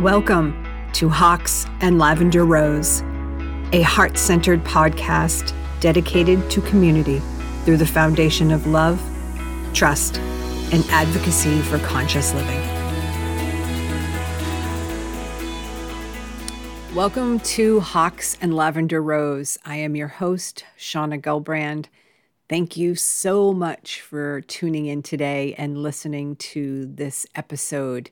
Welcome to Hawks and Lavender Rose, a heart centered podcast dedicated to community through the foundation of love, trust, and advocacy for conscious living. Welcome to Hawks and Lavender Rose. I am your host, Shauna Gelbrand. Thank you so much for tuning in today and listening to this episode.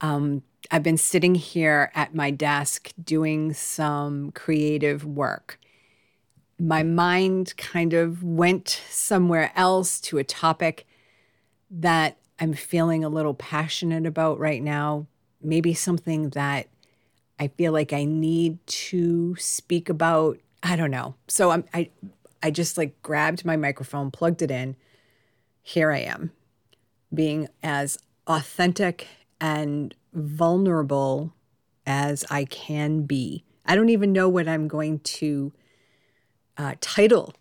Um, I've been sitting here at my desk doing some creative work. My mind kind of went somewhere else to a topic that I'm feeling a little passionate about right now, maybe something that I feel like I need to speak about. I don't know. So I'm, I, I just like grabbed my microphone, plugged it in. Here I am, being as authentic and vulnerable as I can be. I don't even know what I'm going to uh, title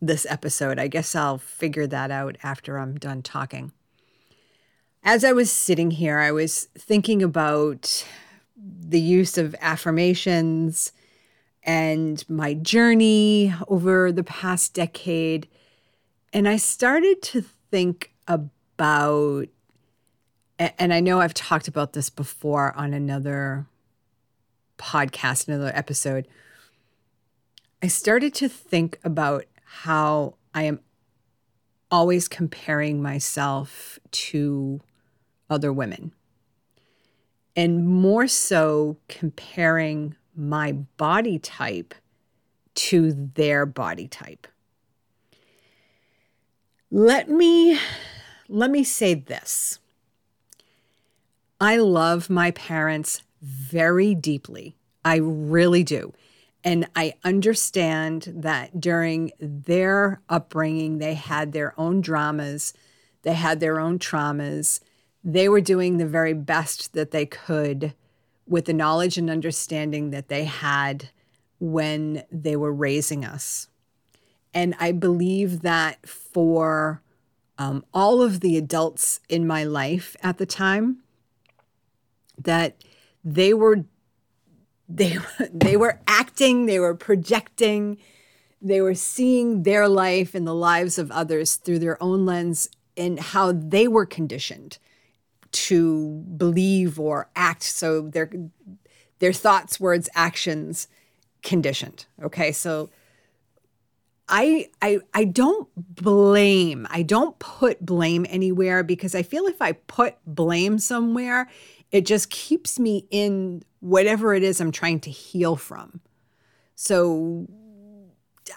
this episode. I guess I'll figure that out after I'm done talking. As I was sitting here, I was thinking about the use of affirmations and my journey over the past decade. And I started to think about and I know I've talked about this before on another podcast, another episode. I started to think about how I am always comparing myself to other women, and more so comparing my body type to their body type. Let me let me say this. I love my parents very deeply. I really do. And I understand that during their upbringing, they had their own dramas, they had their own traumas. They were doing the very best that they could with the knowledge and understanding that they had when they were raising us. And I believe that for um, all of the adults in my life at the time, that they were they they were acting, they were projecting, they were seeing their life and the lives of others through their own lens and how they were conditioned to believe or act. So their their thoughts, words, actions conditioned. Okay, so I I I don't blame. I don't put blame anywhere because I feel if I put blame somewhere, it just keeps me in whatever it is I'm trying to heal from. So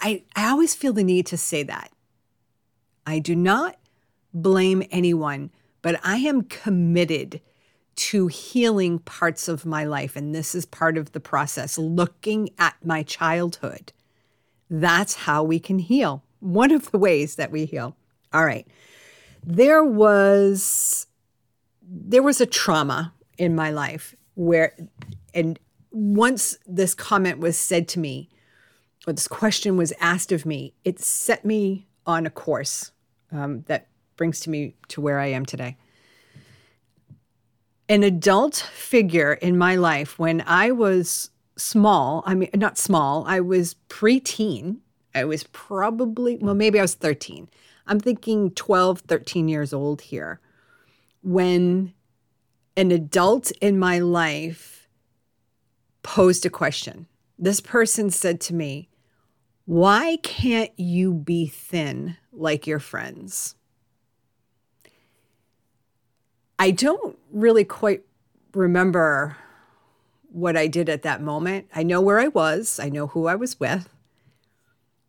I, I always feel the need to say that. I do not blame anyone, but I am committed to healing parts of my life. And this is part of the process looking at my childhood. That's how we can heal. One of the ways that we heal. All right. There was there was a trauma in my life where, and once this comment was said to me, or this question was asked of me, it set me on a course um, that brings to me to where I am today. An adult figure in my life when I was small, I mean, not small, I was preteen. I was probably, well, maybe I was 13. I'm thinking 12, 13 years old here when an adult in my life posed a question. This person said to me, Why can't you be thin like your friends? I don't really quite remember what I did at that moment. I know where I was, I know who I was with.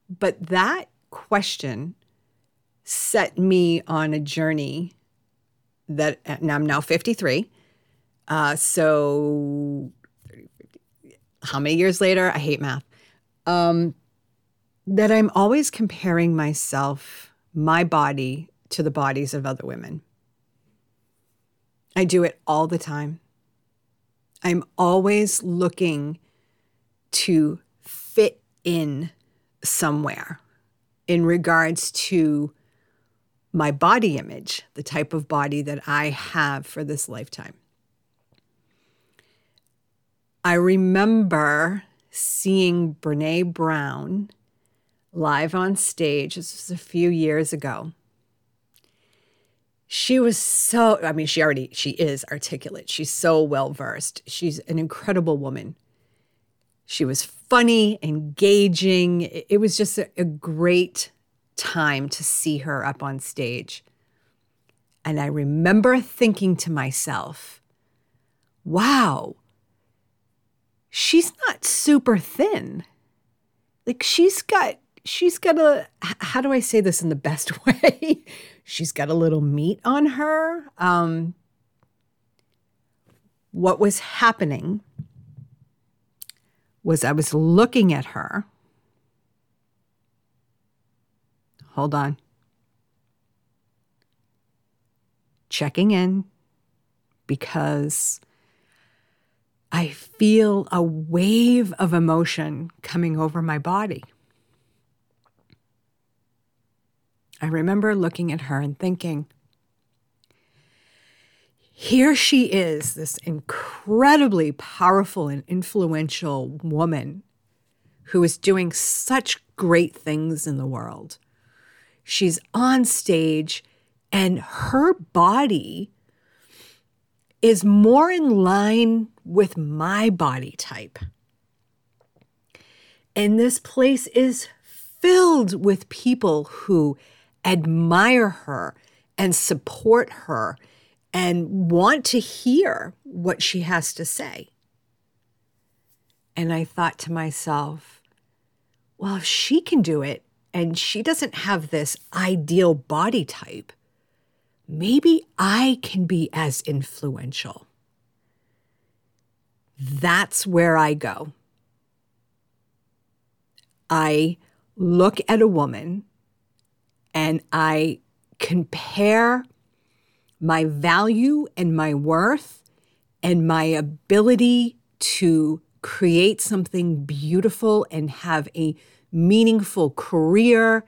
But that question set me on a journey that and I'm now 53 uh, so, how many years later? I hate math. Um, that I'm always comparing myself, my body, to the bodies of other women. I do it all the time. I'm always looking to fit in somewhere in regards to my body image, the type of body that I have for this lifetime. I remember seeing Brene Brown live on stage. This was a few years ago. She was so, I mean, she already, she is articulate. She's so well versed. She's an incredible woman. She was funny, engaging. It was just a, a great time to see her up on stage. And I remember thinking to myself, wow, she's not super thin. Like she's got she's got a how do I say this in the best way? she's got a little meat on her. Um, what was happening was I was looking at her. Hold on. Checking in because I feel a wave of emotion coming over my body. I remember looking at her and thinking, here she is, this incredibly powerful and influential woman who is doing such great things in the world. She's on stage, and her body is more in line with my body type. And this place is filled with people who admire her and support her and want to hear what she has to say. And I thought to myself, well, if she can do it and she doesn't have this ideal body type, maybe I can be as influential. That's where I go. I look at a woman and I compare my value and my worth and my ability to create something beautiful and have a meaningful career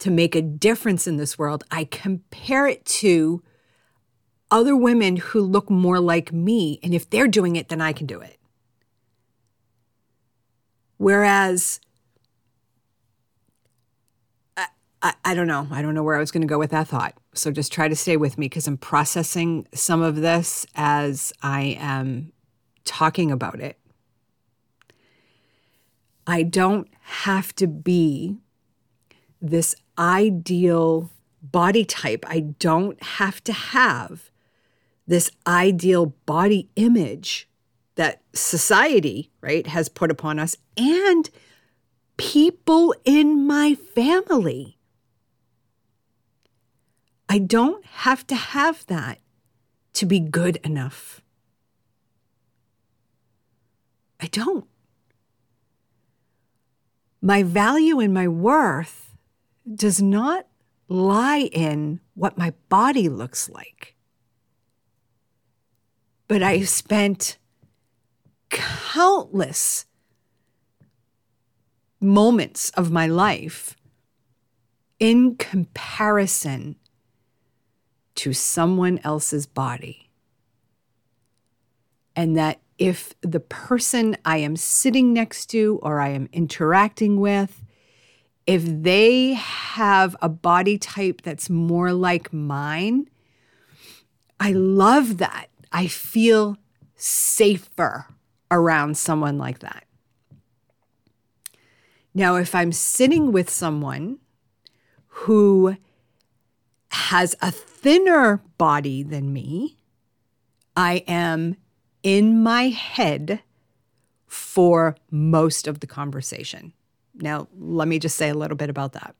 to make a difference in this world, I compare it to other women who look more like me. And if they're doing it, then I can do it. Whereas I, I don't know. I don't know where I was going to go with that thought. So just try to stay with me because I'm processing some of this as I am talking about it. I don't have to be this ideal body type. I don't have to have this ideal body image that society, right, has put upon us and people in my family. I don't have to have that to be good enough. I don't. My value and my worth does not lie in what my body looks like. But I've spent countless moments of my life in comparison to someone else's body. And that if the person I am sitting next to or I am interacting with, if they have a body type that's more like mine, I love that. I feel safer around someone like that. Now, if I'm sitting with someone who has a thinner body than me, I am in my head for most of the conversation. Now, let me just say a little bit about that.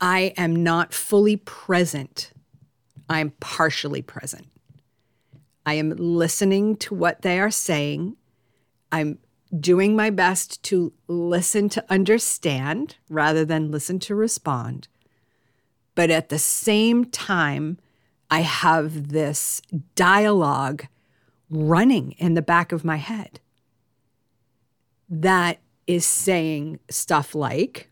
I am not fully present, I'm partially present. I am listening to what they are saying. I'm doing my best to listen to understand rather than listen to respond. But at the same time, I have this dialogue running in the back of my head that is saying stuff like,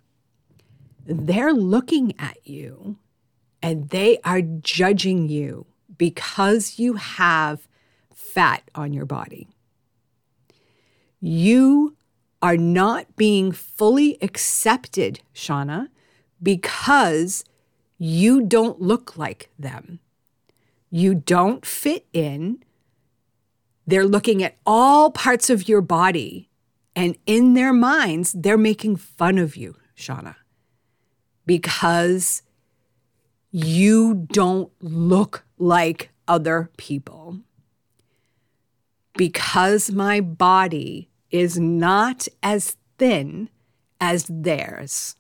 they're looking at you and they are judging you because you have fat on your body. You are not being fully accepted, Shauna, because you don't look like them. You don't fit in. They're looking at all parts of your body, and in their minds, they're making fun of you, Shauna, because you don't look like other people. Because my body is not as thin as theirs.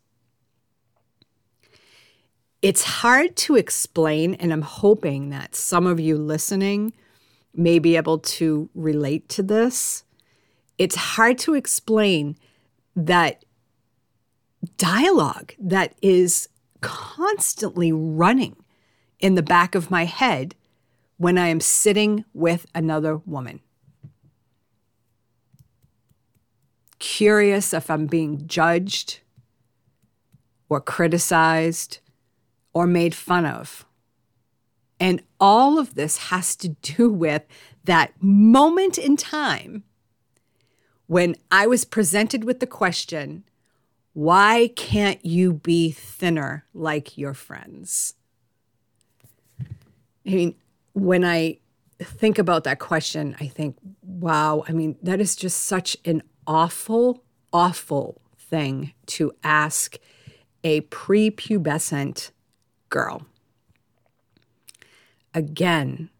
It's hard to explain, and I'm hoping that some of you listening may be able to relate to this. It's hard to explain that dialogue that is constantly running in the back of my head when I am sitting with another woman. Curious if I'm being judged or criticized or made fun of. And all of this has to do with that moment in time when I was presented with the question, why can't you be thinner like your friends? I mean, when I think about that question, I think, wow, I mean, that is just such an awful, awful thing to ask a prepubescent girl. Again,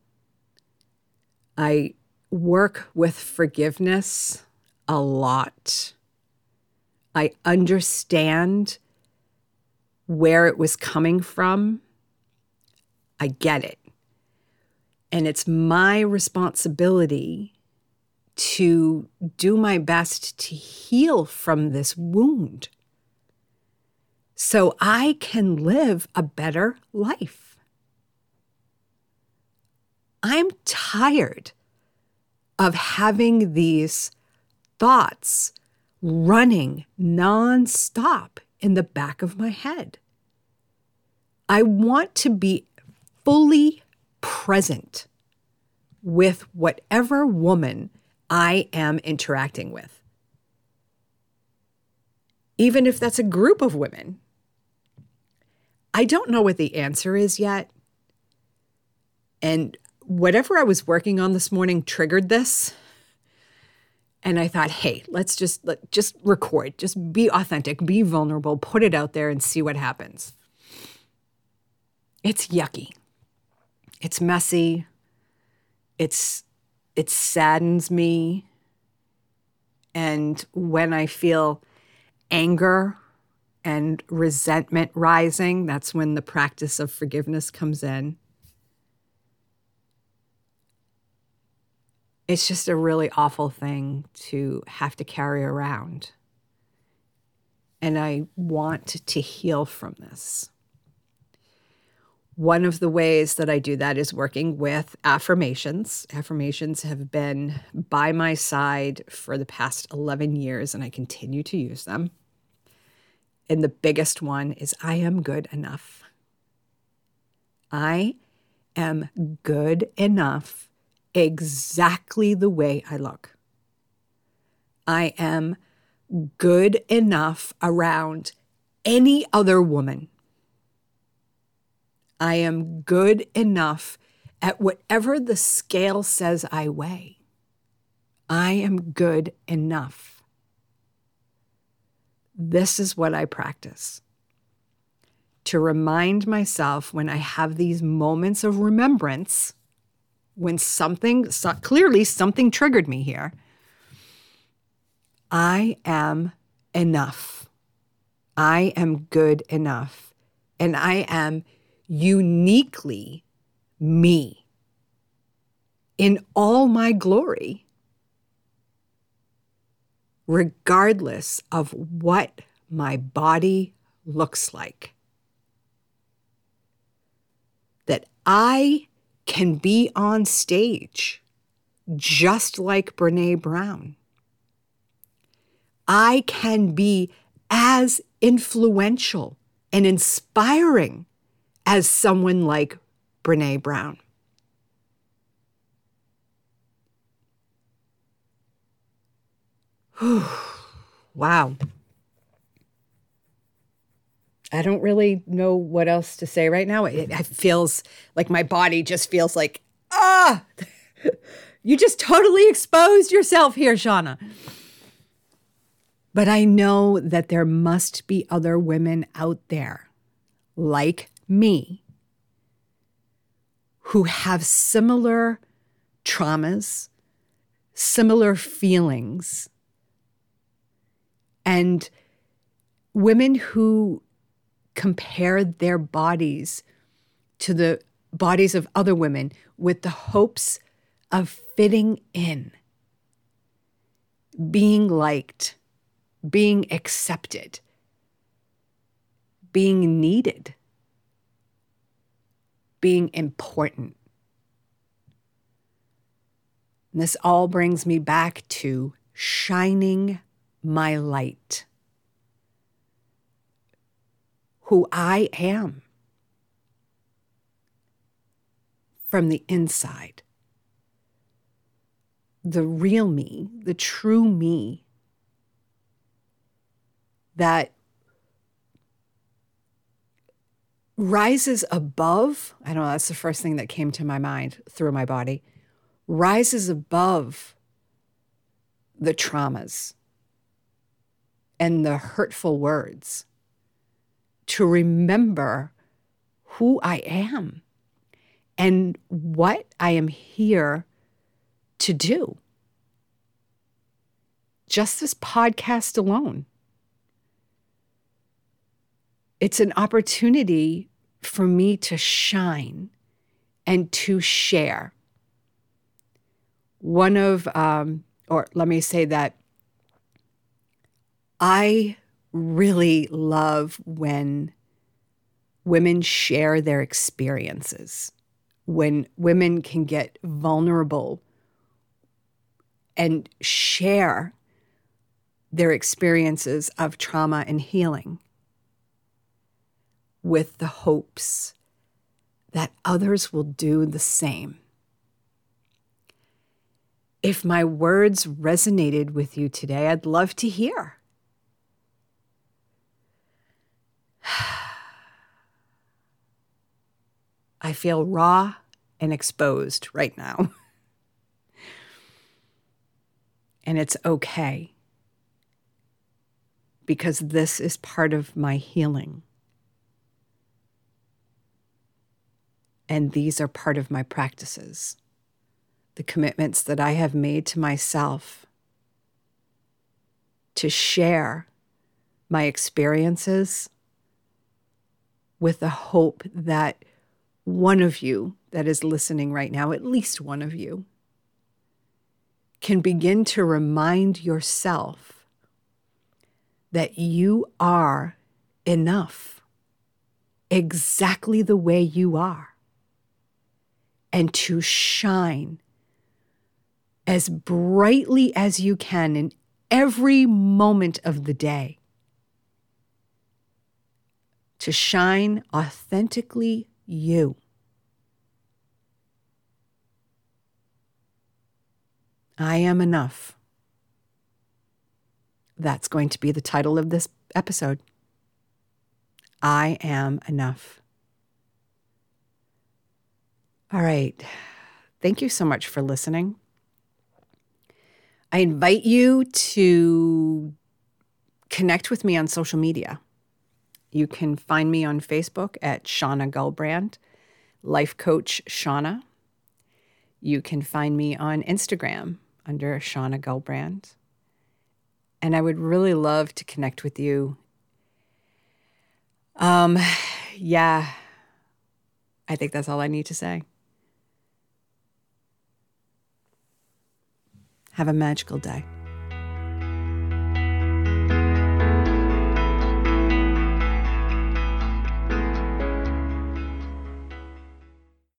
I work with forgiveness a lot. I understand where it was coming from. I get it. And it's my responsibility to do my best to heal from this wound so I can live a better life. I'm tired of having these thoughts running nonstop in the back of my head. I want to be fully present with whatever woman I am interacting with. Even if that's a group of women, I don't know what the answer is yet. And whatever I was working on this morning triggered this. And I thought, hey, let's just let, just record, just be authentic, be vulnerable, put it out there and see what happens. It's yucky. It's messy. It's it saddens me. And when I feel anger and resentment rising, that's when the practice of forgiveness comes in. It's just a really awful thing to have to carry around. And I want to heal from this. One of the ways that I do that is working with affirmations. Affirmations have been by my side for the past 11 years, and I continue to use them. And the biggest one is I am good enough. I am good enough exactly the way I look. I am good enough around any other woman. I am good enough at whatever the scale says I weigh. I am good enough. This is what I practice to remind myself when I have these moments of remembrance, when something, so clearly something triggered me here. I am enough. I am good enough. And I am uniquely me in all my glory regardless of what my body looks like. That I can be on stage just like Brene Brown. I can be as influential and inspiring as someone like Brene Brown. wow. I don't really know what else to say right now. It, it feels like my body just feels like, ah, you just totally exposed yourself here, Shauna. But I know that there must be other women out there like me who have similar traumas, similar feelings, and women who compared their bodies to the bodies of other women with the hopes of fitting in, being liked, being accepted, being needed, being important. And this all brings me back to shining my light who I am from the inside. The real me, the true me that rises above. I don't know, that's the first thing that came to my mind through my body. Rises above the traumas and the hurtful words to remember who I am and what I am here to do. Just this podcast alone. It's an opportunity for me to shine and to share. One of, um, or let me say that I really love when women share their experiences, when women can get vulnerable and share their experiences of trauma and healing with the hopes that others will do the same. If my words resonated with you today, I'd love to hear. I feel raw and exposed right now. and it's okay because this is part of my healing. And these are part of my practices, the commitments that I have made to myself to share my experiences with the hope that one of you that is listening right now, at least one of you, can begin to remind yourself that you are enough exactly the way you are and to shine as brightly as you can in every moment of the day to shine authentically you. I am enough. That's going to be the title of this episode. I am enough. All right. Thank you so much for listening. I invite you to connect with me on social media. You can find me on Facebook at Shauna Gulbrand, Life Coach Shauna. You can find me on Instagram under Shauna Gulbrand. And I would really love to connect with you. Um, yeah, I think that's all I need to say. Have a magical day.